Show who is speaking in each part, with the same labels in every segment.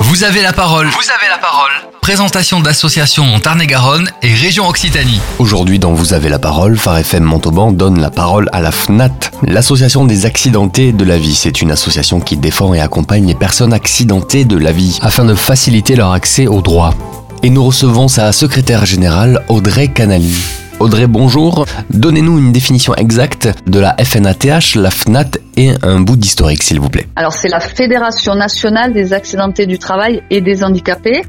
Speaker 1: Vous avez la parole. Vous avez la parole. Présentation d'associations en Tarn-et-Garonne et région Occitanie.
Speaker 2: Aujourd'hui, dans Vous avez la parole, Phare FM Montauban donne la parole à la FNAT, l'association des accidentés de la vie. C'est une association qui défend et accompagne les personnes accidentées de la vie afin de faciliter leur accès aux droits. Et nous recevons sa secrétaire générale, Audrey Canali. Audrey, bonjour. Donnez-nous une définition exacte de la FNATH, la FNAT et un bout d'historique, s'il vous plaît.
Speaker 3: Alors, c'est la Fédération nationale des accidentés du travail et des handicapés.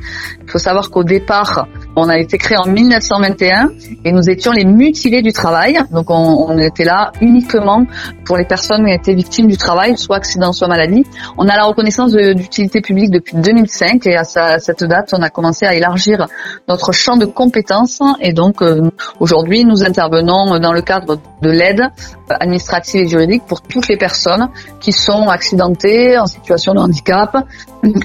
Speaker 3: Il faut savoir qu'au départ, on a été créé en 1921 et nous étions les mutilés du travail. Donc, on, était là uniquement pour les personnes qui étaient victimes du travail, soit accident, soit maladie. On a la reconnaissance d'utilité publique depuis 2005 et à, cette date, on a commencé à élargir notre champ de compétences et donc euh, aujourd'hui, nous intervenons dans le cadre de l'aide administrative et juridique pour toutes les personnes qui sont accidentées, en situation de handicap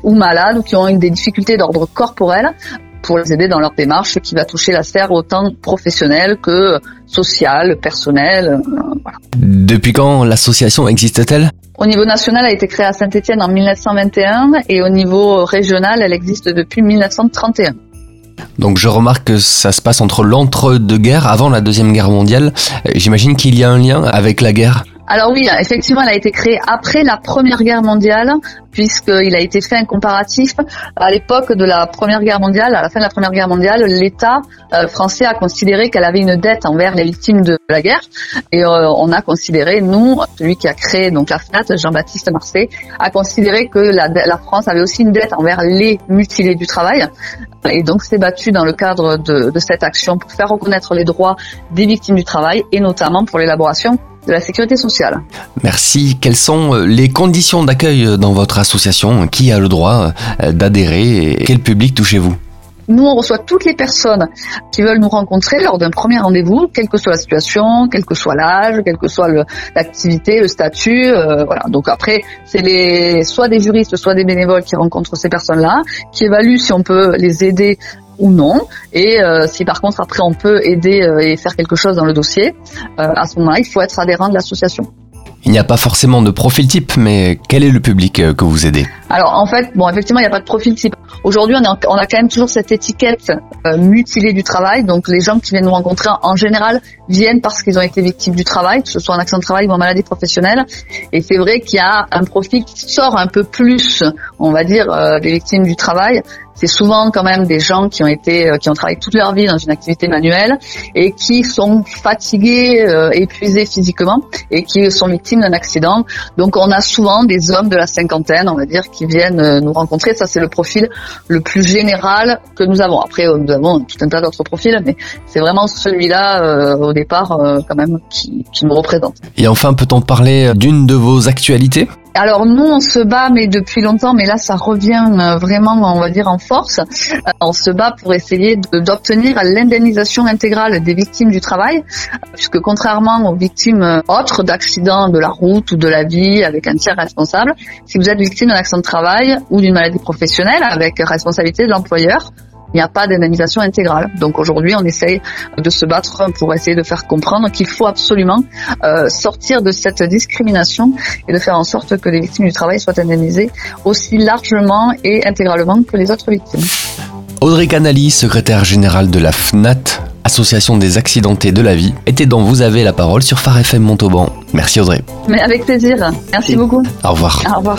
Speaker 3: ou malades ou qui ont des difficultés d'ordre corporel pour les aider dans leur démarche qui va toucher la sphère autant professionnelle que sociale, personnelle. Euh, voilà.
Speaker 2: Depuis quand l'association existe-t-elle?
Speaker 3: Au niveau national, elle a été créée à Saint-Étienne en 1921 et au niveau régional, elle existe depuis 1931.
Speaker 2: Donc je remarque que ça se passe entre l'entre-deux-guerres, avant la Deuxième Guerre mondiale. Euh, J'imagine qu'il y a un lien avec la guerre?
Speaker 3: Alors oui, effectivement, elle a été créée après la Première Guerre mondiale, puisqu'il a été fait un comparatif. À l'époque de la Première Guerre mondiale, à la fin de la Première Guerre mondiale, l'État euh, français a considéré qu'elle avait une dette envers les victimes de la guerre, et euh, on a considéré, nous, celui qui a créé donc la FNAT, Jean-Baptiste Marseille, a considéré que la, France avait aussi une dette envers les mutilés du travail, et donc s'est battu dans le cadre de cette action pour faire reconnaître les droits des victimes du travail, et notamment pour l'élaboration de la sécurité sociale.
Speaker 2: Merci. Quelles sont euh, les conditions d'accueil dans votre association? Qui a le droit euh, d'adhérer et quel public touchez-vous?
Speaker 3: Nous, on reçoit toutes les personnes qui veulent nous rencontrer lors d'un premier rendez-vous, quelle que soit la situation, quel que soit l'âge, quelle que soit l'activité, le, statut. Euh, voilà. Donc après, c'est les soit des juristes, soit des bénévoles qui rencontrent ces personnes-là, qui évaluent si on peut les aider ou non. Et euh, si par contre après on peut aider euh, et faire quelque chose dans le dossier, euh, à ce moment-là, il faut être adhérent de l'association.
Speaker 2: Il n'y a pas forcément de profil type, mais quel est le public que vous aidez?
Speaker 3: Alors en fait, bon, effectivement, il n'y a pas de profil type. Aujourd'hui, on, a quand même toujours cette étiquette euh, mutilée du travail. Donc les gens qui viennent nous rencontrer, en général, viennent parce qu'ils ont été victimes du travail, que ce soit en accident de travail ou en maladie professionnelle. Et c'est vrai qu'il y a un profil qui sort un peu plus, on va dire, euh, des victimes du travail c'est souvent quand même des gens qui ont été, qui ont travaillé toute leur vie dans une activité manuelle et qui sont fatigués, euh, épuisés physiquement et qui sont victimes d'un accident. Donc on a souvent des hommes de la cinquantaine, on va dire, viennent euh, nous rencontrer. Ça c'est le profil le plus général que nous avons. Après nous avons tout un tas d'autres profils, mais c'est vraiment celui-là euh, au départ quand même qui, qui nous représente.
Speaker 2: Et enfin, peut-on parler d'une de vos actualités?
Speaker 3: Alors nous, on se bat, mais depuis longtemps, mais là, ça revient vraiment, on va dire, en force. On se bat pour essayer d'obtenir l'indemnisation intégrale des victimes du travail, puisque contrairement aux victimes autres d'accidents de la route ou de la vie avec un tiers responsable, si vous êtes victime d'un accident de travail ou d'une maladie professionnelle avec responsabilité de l'employeur, il n'y a pas d'indemnisation intégrale. Donc aujourd'hui, on essaye de se battre pour essayer de faire comprendre qu'il faut absolument euh, sortir de cette discrimination et de faire en sorte que les victimes du travail soient indemnisées aussi largement et intégralement que les autres victimes.
Speaker 2: Audrey Canali, secrétaire générale de la FNAT, Association des accidentés de la vie, était dans Vous avez la parole sur Phare FM Montauban. Merci Audrey.
Speaker 3: Mais avec plaisir. Merci beaucoup.
Speaker 2: Au revoir.
Speaker 3: Au revoir.